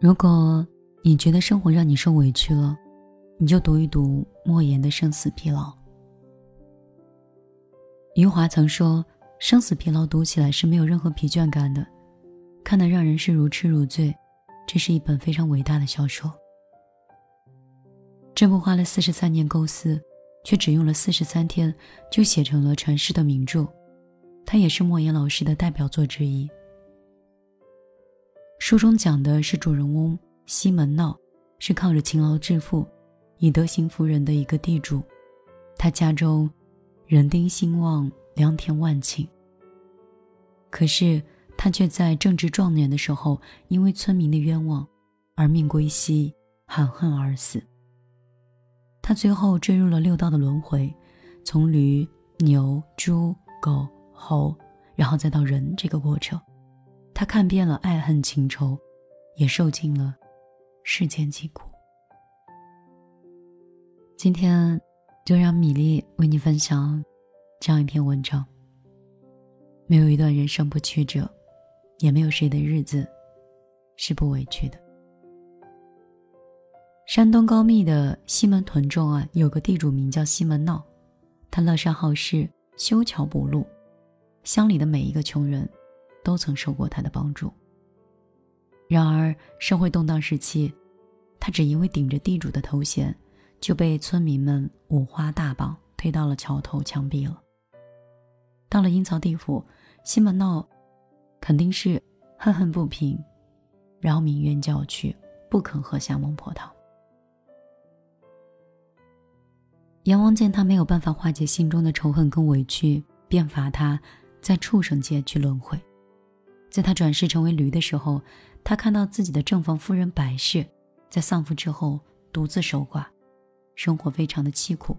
如果你觉得生活让你受委屈了，你就读一读莫言的《生死疲劳》。余华曾说：“生死疲劳读起来是没有任何疲倦感的，看得让人是如痴如醉。”这是一本非常伟大的小说。这部花了四十三年构思，却只用了四十三天就写成了传世的名著，它也是莫言老师的代表作之一。书中讲的是主人翁西门闹，是靠着勤劳致富，以德行服人的一个地主。他家中人丁兴旺，良田万顷。可是他却在正值壮年的时候，因为村民的冤枉，而命归西，含恨而死。他最后坠入了六道的轮回，从驴、牛、猪、狗、猴，然后再到人这个过程。他看遍了爱恨情仇，也受尽了世间疾苦。今天就让米粒为你分享这样一篇文章。没有一段人生不曲折，也没有谁的日子是不委屈的。山东高密的西门屯中啊，有个地主名叫西门闹，他乐善好施，修桥补路，乡里的每一个穷人。都曾受过他的帮助。然而，社会动荡时期，他只因为顶着地主的头衔，就被村民们五花大绑推到了桥头枪毙了。到了阴曹地府，西门闹肯定是恨恨不平，然后鸣冤叫屈，不肯喝下孟婆汤。阎王见他没有办法化解心中的仇恨跟委屈，便罚他在畜生界去轮回。在他转世成为驴的时候，他看到自己的正房夫人白氏，在丧夫之后独自守寡，生活非常的凄苦。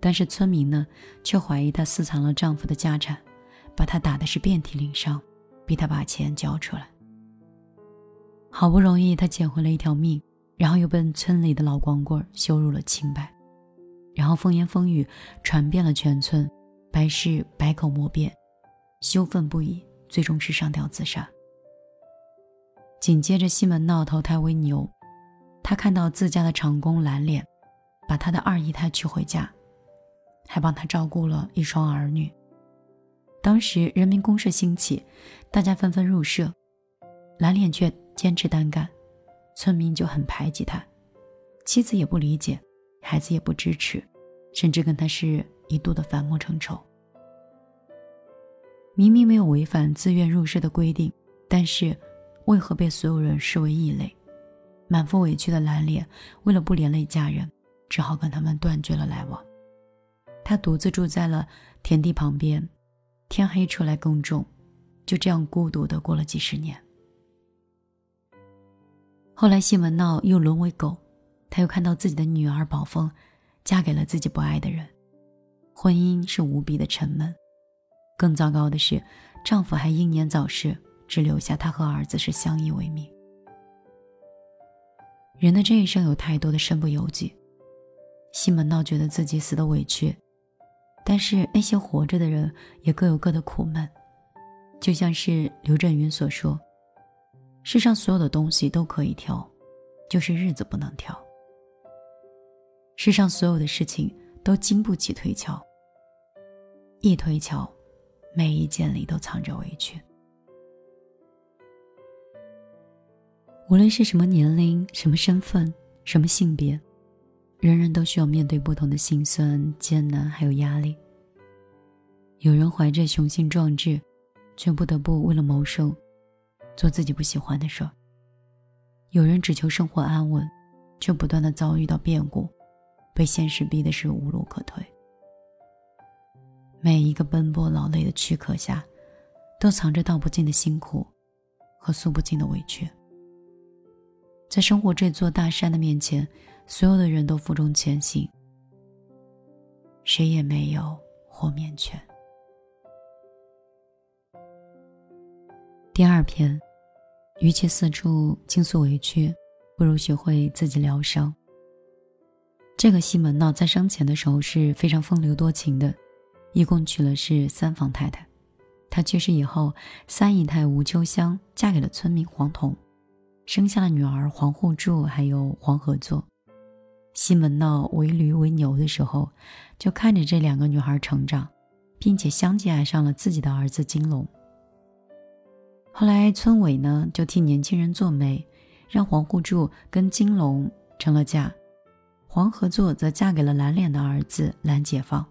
但是村民呢，却怀疑她私藏了丈夫的家产，把她打的是遍体鳞伤，逼她把钱交出来。好不容易她捡回了一条命，然后又被村里的老光棍羞辱了清白，然后风言风语传遍了全村，白氏百口莫辩，羞愤不已。最终是上吊自杀。紧接着，西门闹投胎为牛，他看到自家的长工蓝脸，把他的二姨太娶回家，还帮他照顾了一双儿女。当时人民公社兴起，大家纷纷入社，蓝脸却坚持单干，村民就很排挤他，妻子也不理解，孩子也不支持，甚至跟他是一度的反目成仇。明明没有违反自愿入社的规定，但是为何被所有人视为异类？满腹委屈的蓝脸为了不连累家人，只好跟他们断绝了来往。他独自住在了田地旁边，天黑出来耕种，就这样孤独的过了几十年。后来西门闹又沦为狗，他又看到自己的女儿宝凤嫁给了自己不爱的人，婚姻是无比的沉闷。更糟糕的是，丈夫还英年早逝，只留下她和儿子是相依为命。人的这一生有太多的身不由己。西门闹觉得自己死的委屈，但是那些活着的人也各有各的苦闷。就像是刘震云所说：“世上所有的东西都可以挑，就是日子不能挑。世上所有的事情都经不起推敲，一推敲。”每一件里都藏着委屈。无论是什么年龄、什么身份、什么性别，人人都需要面对不同的心酸、艰难，还有压力。有人怀着雄心壮志，却不得不为了谋生，做自己不喜欢的事儿；有人只求生活安稳，却不断的遭遇到变故，被现实逼的是无路可退。每一个奔波劳累的躯壳下，都藏着道不尽的辛苦和诉不尽的委屈。在生活这座大山的面前，所有的人都负重前行，谁也没有豁免权。第二篇，与其四处倾诉委屈，不如学会自己疗伤。这个西门闹在生前的时候是非常风流多情的。一共娶了是三房太太，他去世以后，三姨太吴秋香嫁给了村民黄铜，生下了女儿黄互助，还有黄合作。西门闹为驴为牛的时候，就看着这两个女孩成长，并且相继爱上了自己的儿子金龙。后来村委呢就替年轻人做媒，让黄互助跟金龙成了家，黄合作则嫁给了蓝脸的儿子蓝解放。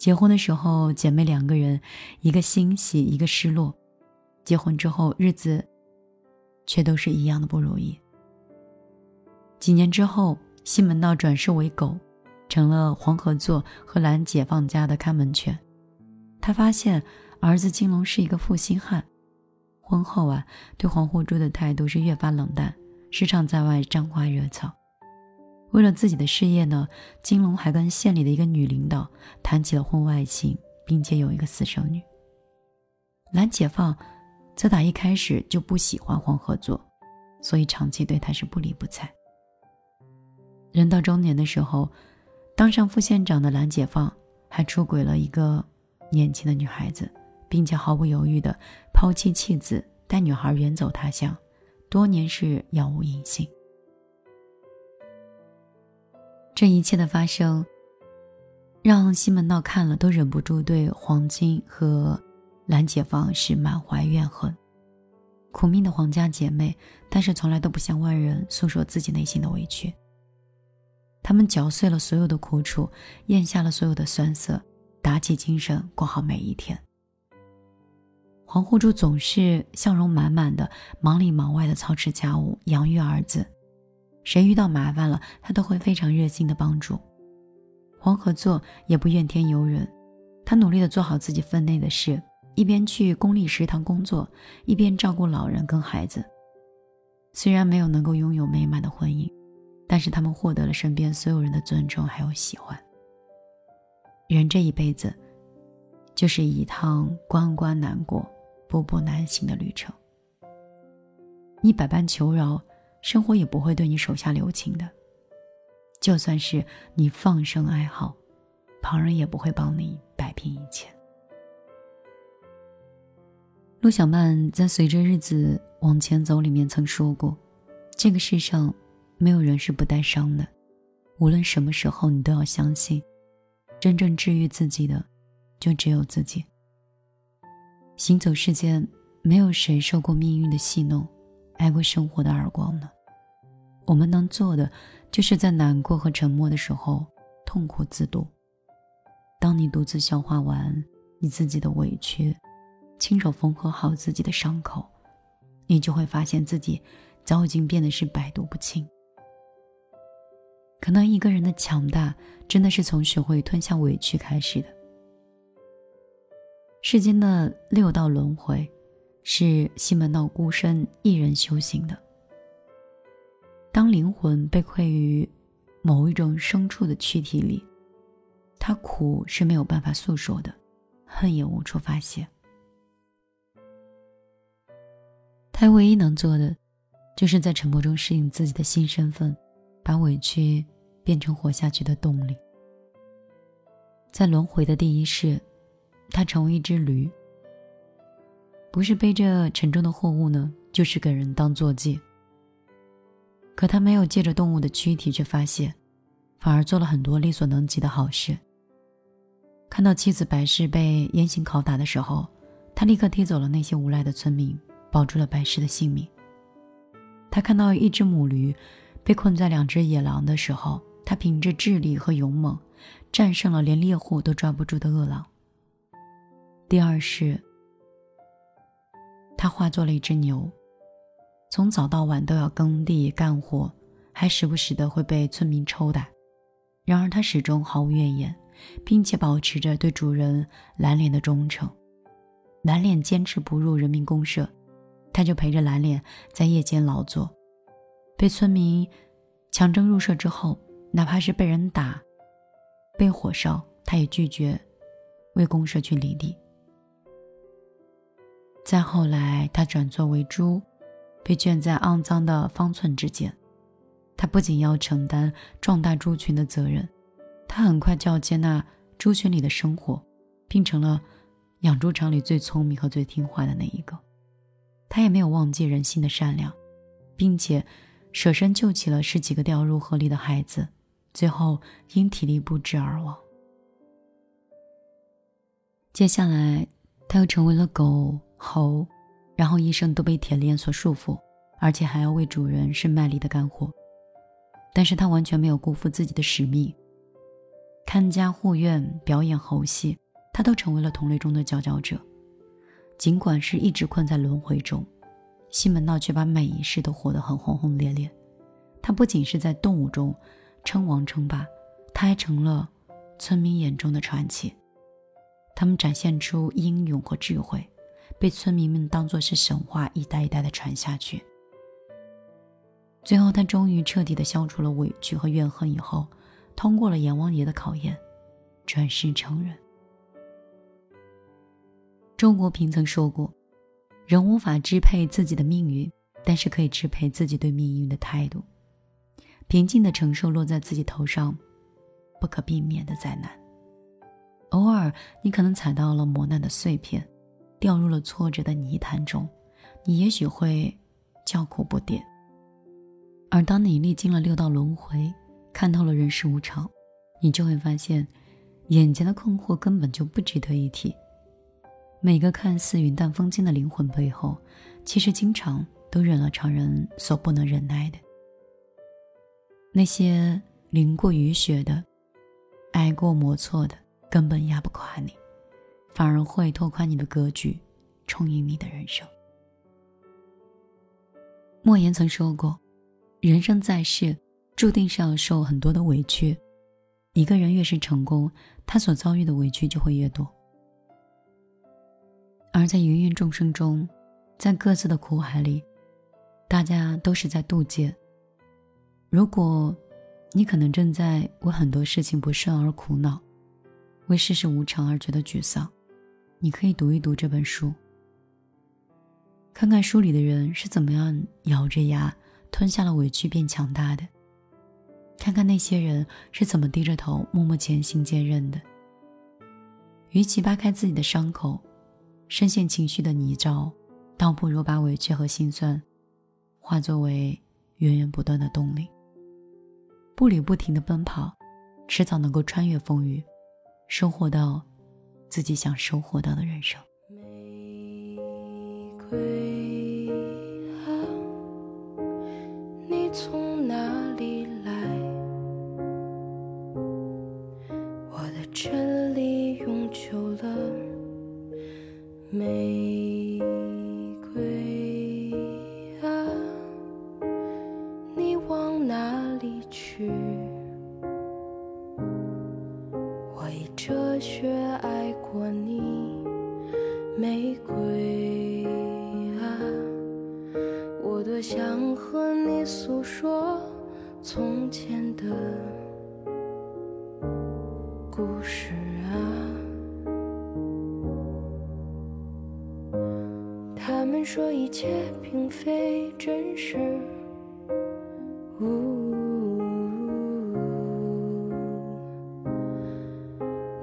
结婚的时候，姐妹两个人，一个欣喜，一个失落。结婚之后，日子却都是一样的不如意。几年之后，西门闹转世为狗，成了黄河座和蓝解放家的看门犬。他发现儿子金龙是一个负心汉，婚后啊，对黄护珠的态度是越发冷淡，时常在外沾花惹草。为了自己的事业呢，金龙还跟县里的一个女领导谈起了婚外情，并且有一个私生女。蓝解放自打一开始就不喜欢黄合作，所以长期对他是不理不睬。人到中年的时候，当上副县长的蓝解放还出轨了一个年轻的女孩子，并且毫不犹豫地抛弃妻子，带女孩远走他乡，多年是杳无音信。这一切的发生，让西门闹看了都忍不住对黄金和蓝解放是满怀怨恨。苦命的黄家姐妹，但是从来都不向外人诉说自己内心的委屈。他们嚼碎了所有的苦楚，咽下了所有的酸涩，打起精神过好每一天。黄户珠总是笑容满满的，忙里忙外的操持家务，养育儿子。谁遇到麻烦了，他都会非常热心的帮助。黄合作也不怨天尤人，他努力的做好自己分内的事，一边去公立食堂工作，一边照顾老人跟孩子。虽然没有能够拥有美满的婚姻，但是他们获得了身边所有人的尊重还有喜欢。人这一辈子，就是一趟关关难过、步步难行的旅程。你百般求饶。生活也不会对你手下留情的。就算是你放声哀嚎，旁人也不会帮你摆平一切。陆小曼在《随着日子往前走》里面曾说过：“这个世上没有人是不带伤的，无论什么时候，你都要相信，真正治愈自己的，就只有自己。行走世间，没有谁受过命运的戏弄。”挨过生活的耳光呢？我们能做的，就是在难过和沉默的时候痛苦自度。当你独自消化完你自己的委屈，亲手缝合好自己的伤口，你就会发现自己早已经变得是百毒不侵。可能一个人的强大，真的是从学会吞下委屈开始的。世间的六道轮回。是西门闹孤身一人修行的。当灵魂被困于某一种牲畜的躯体里，他苦是没有办法诉说的，恨也无处发泄。他唯一能做的，就是在沉默中适应自己的新身份，把委屈变成活下去的动力。在轮回的第一世，他成为一只驴。不是背着沉重的货物呢，就是给人当坐骑。可他没有借着动物的躯体去发泄，反而做了很多力所能及的好事。看到妻子白氏被严刑拷打的时候，他立刻踢走了那些无赖的村民，保住了白氏的性命。他看到一只母驴被困在两只野狼的时候，他凭着智力和勇猛，战胜了连猎户都抓不住的恶狼。第二是。他化作了一只牛，从早到晚都要耕地干活，还时不时的会被村民抽打。然而他始终毫无怨言，并且保持着对主人蓝脸的忠诚。蓝脸坚持不入人民公社，他就陪着蓝脸在夜间劳作。被村民强征入社之后，哪怕是被人打、被火烧，他也拒绝为公社去犁地。再后来，他转作为猪，被圈在肮脏的方寸之间。他不仅要承担壮大猪群的责任，他很快就要接纳猪群里的生活，并成了养猪场里最聪明和最听话的那一个。他也没有忘记人性的善良，并且舍身救起了十几个掉入河里的孩子，最后因体力不支而亡。接下来，他又成为了狗猴，然后一生都被铁链所束缚，而且还要为主人是卖力的干活。但是他完全没有辜负自己的使命。看家护院、表演猴戏，他都成为了同类中的佼佼者。尽管是一直困在轮回中，西门闹却把每一世都活得很轰轰烈烈。他不仅是在动物中称王称霸，他还成了村民眼中的传奇。他们展现出英勇和智慧，被村民们当作是神话，一代一代的传下去。最后，他终于彻底的消除了委屈和怨恨，以后通过了阎王爷的考验，转世成人。周国平曾说过：“人无法支配自己的命运，但是可以支配自己对命运的态度。平静的承受落在自己头上不可避免的灾难。偶尔，你可能踩到了磨难的碎片，掉入了挫折的泥潭中，你也许会叫苦不迭。”而当你历经了六道轮回，看透了人世无常，你就会发现，眼前的困惑根本就不值得一提。每个看似云淡风轻的灵魂背后，其实经常都忍了常人所不能忍耐的。那些淋过雨雪的，挨过磨挫的，根本压不垮你，反而会拓宽你的格局，充盈你的人生。莫言曾说过。人生在世，注定是要受很多的委屈。一个人越是成功，他所遭遇的委屈就会越多。而在芸芸众生中，在各自的苦海里，大家都是在渡劫。如果你可能正在为很多事情不顺而苦恼，为世事无常而觉得沮丧，你可以读一读这本书，看看书里的人是怎么样咬着牙。吞下了委屈变强大的，看看那些人是怎么低着头默默前行坚韧的。与其扒开自己的伤口，深陷情绪的泥沼，倒不如把委屈和心酸，化作为源源不断的动力。步履不停的奔跑，迟早能够穿越风雨，收获到自己想收获到的人生。玫瑰。说一切并非真实，呜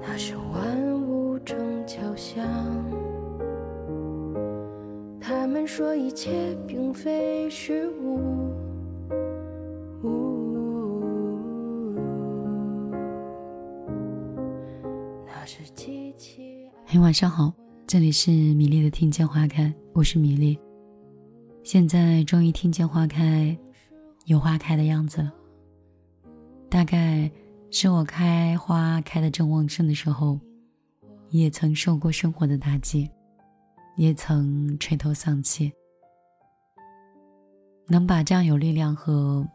那是万物正交响。他们说一切并非虚无。呜。那是机器嘿，晚上好，这里是米粒的听见花开，我是米粒。现在终于听见花开，有花开的样子了。大概是我开花开的正旺盛的时候，也曾受过生活的打击。也曾垂头丧气，能把这样有力量和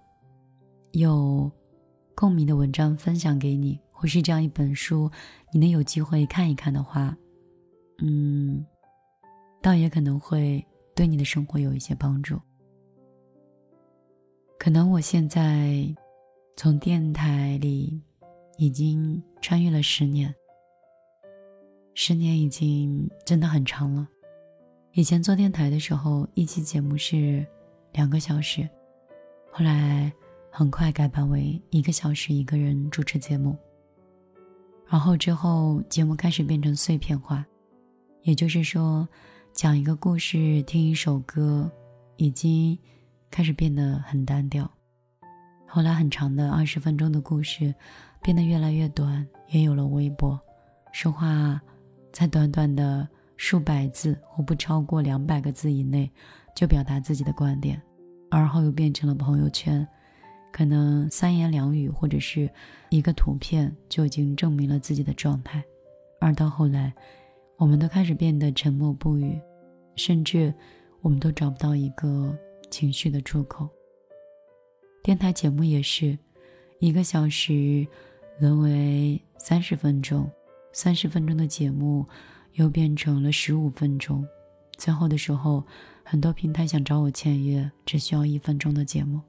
有共鸣的文章分享给你，或是这样一本书，你能有机会看一看的话，嗯，倒也可能会对你的生活有一些帮助。可能我现在从电台里已经穿越了十年，十年已经真的很长了。以前做电台的时候，一期节目是两个小时，后来很快改版为一个小时一个人主持节目。然后之后节目开始变成碎片化，也就是说，讲一个故事、听一首歌，已经开始变得很单调。后来，很长的二十分钟的故事变得越来越短，也有了微博，说话在短短的数百字或不超过两百个字以内就表达自己的观点，而后又变成了朋友圈，可能三言两语或者是一个图片就已经证明了自己的状态，而到后来，我们都开始变得沉默不语，甚至我们都找不到一个情绪的出口。电台节目也是，一个小时沦为三十分钟，三十分钟的节目又变成了十五分钟。最后的时候，很多平台想找我签约，只需要一分钟的节目。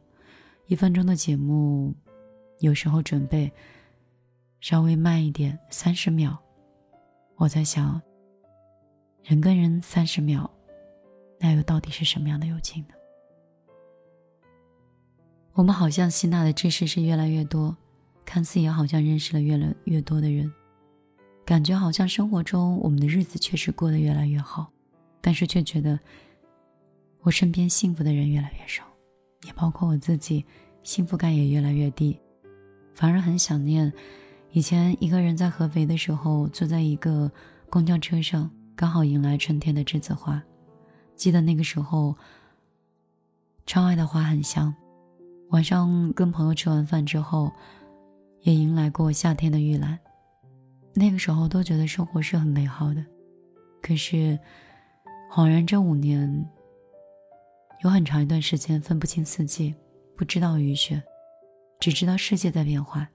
一分钟的节目，有时候准备稍微慢一点，三十秒。我在想，人跟人三十秒，那又到底是什么样的友情呢？我们好像吸纳的知识是越来越多，看似也好像认识了越来越多的人，感觉好像生活中我们的日子确实过得越来越好，但是却觉得我身边幸福的人越来越少，也包括我自己，幸福感也越来越低，反而很想念以前一个人在合肥的时候，坐在一个公交车上，刚好迎来春天的栀子花，记得那个时候，窗外的花很香。晚上跟朋友吃完饭之后，也迎来过夏天的玉兰。那个时候都觉得生活是很美好的，可是，恍然这五年，有很长一段时间分不清四季，不知道雨雪，只知道世界在变化，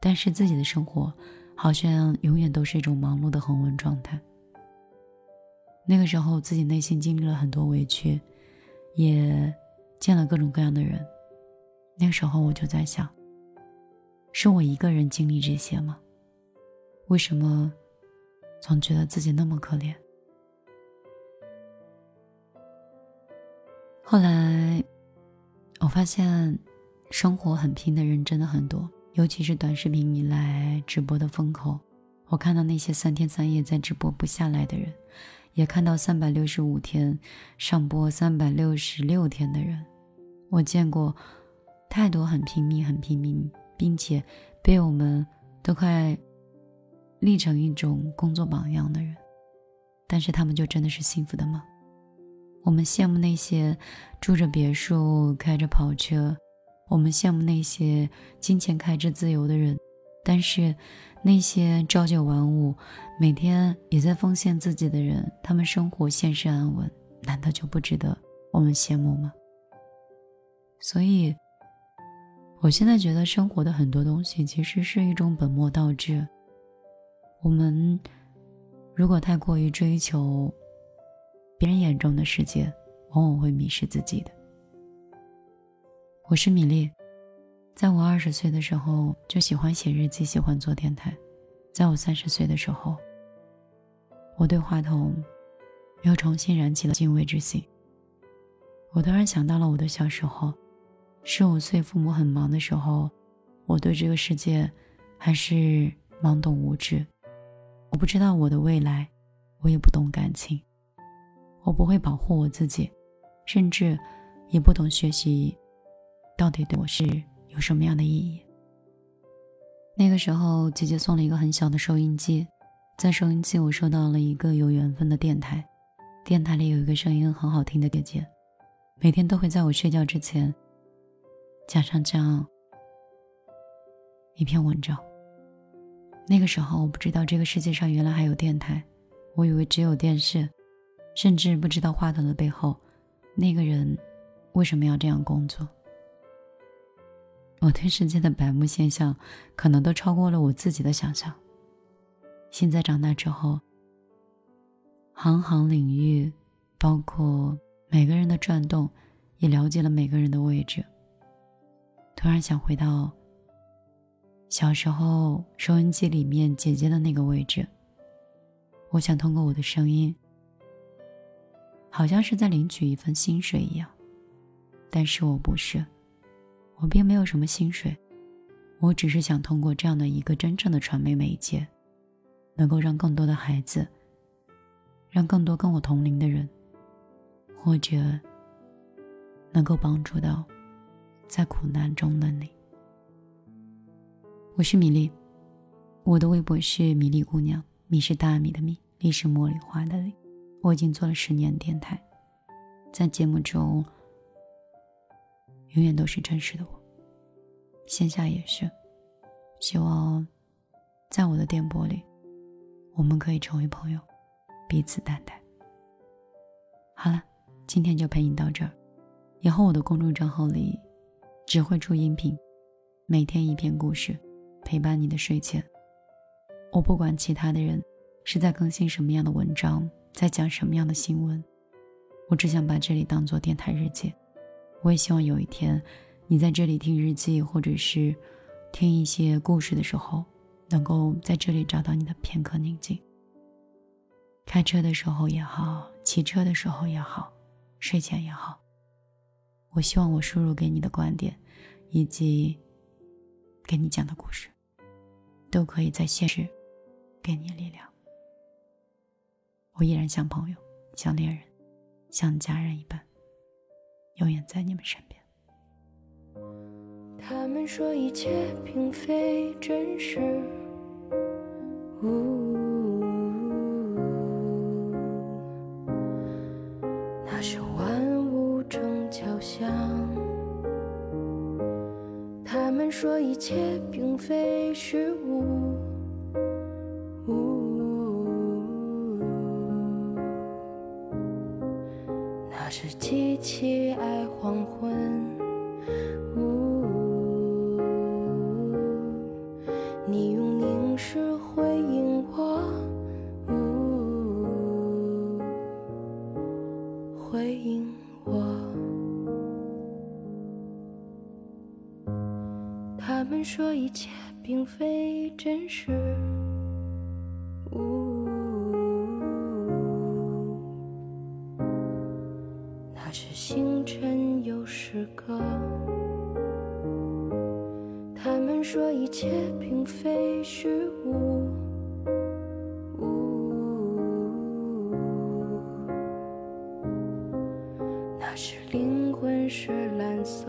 但是自己的生活好像永远都是一种忙碌的恒温状态。那个时候自己内心经历了很多委屈，也见了各种各样的人。那个时候我就在想，是我一个人经历这些吗？为什么总觉得自己那么可怜？后来我发现，生活很拼的人真的很多，尤其是短视频以来直播的风口。我看到那些三天三夜在直播不下来的人，也看到三百六十五天上播三百六十六天的人，我见过。太多很拼命、很拼命，并且被我们都快立成一种工作榜样的人，但是他们就真的是幸福的吗？我们羡慕那些住着别墅、开着跑车，我们羡慕那些金钱开支自由的人，但是那些朝九晚五、每天也在奉献自己的人，他们生活现实安稳，难道就不值得我们羡慕吗？所以。我现在觉得生活的很多东西其实是一种本末倒置。我们如果太过于追求别人眼中的世界，往往会迷失自己的。我是米粒，在我二十岁的时候就喜欢写日记，喜欢做电台。在我三十岁的时候，我对话筒又重新燃起了敬畏之心。我突然想到了我的小时候。十五岁，父母很忙的时候，我对这个世界还是懵懂无知。我不知道我的未来，我也不懂感情，我不会保护我自己，甚至也不懂学习到底对我是有什么样的意义。那个时候，姐姐送了一个很小的收音机，在收音机我收到了一个有缘分的电台，电台里有一个声音很好听的姐姐，每天都会在我睡觉之前。加上这样一篇文章。那个时候，我不知道这个世界上原来还有电台，我以为只有电视，甚至不知道话筒的背后那个人为什么要这样工作。我对世界的百慕现象，可能都超过了我自己的想象。现在长大之后，行行领域，包括每个人的转动，也了解了每个人的位置。突然想回到小时候收音机里面姐姐的那个位置。我想通过我的声音，好像是在领取一份薪水一样，但是我不是，我并没有什么薪水，我只是想通过这样的一个真正的传媒媒介，能够让更多的孩子让更多跟我同龄的人，或者能够帮助到在苦难中的你。我是米粒，我的微博是米粒姑娘，米是大米的米，粒是茉莉花的粒。我已经做了十年电台，在节目中永远都是真实的我，线下也是。希望在我的电波里，我们可以成为朋友，彼此担待。好了，今天就陪你到这儿。以后我的公众账号里只会出音频，每天一篇故事，陪伴你的睡前。我不管其他的人是在更新什么样的文章。在讲什么样的新闻？我只想把这里当做电台日记。我也希望有一天，你在这里听日记，或者是听一些故事的时候，能够在这里找到你的片刻宁静。开车的时候也好，骑车的时候也好，睡前也好。我希望我输入给你的观点，以及给你讲的故事，都可以在现实给你力量。我依然像朋友，像恋人，像家人一般，永远在你们身边。他们说一切并非真实，呜那是万物正交响。他们说一切并非虚无。那是机器爱黄昏，呜，你用凝视回应我，呜，回应我。他们说一切并非真实，呜。可是灵魂是蓝色。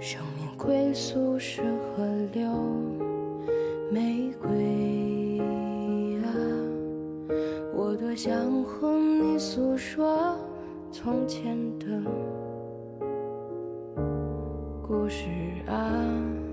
生命归宿是河流。玫瑰啊，我多想和你诉说从前的故事啊。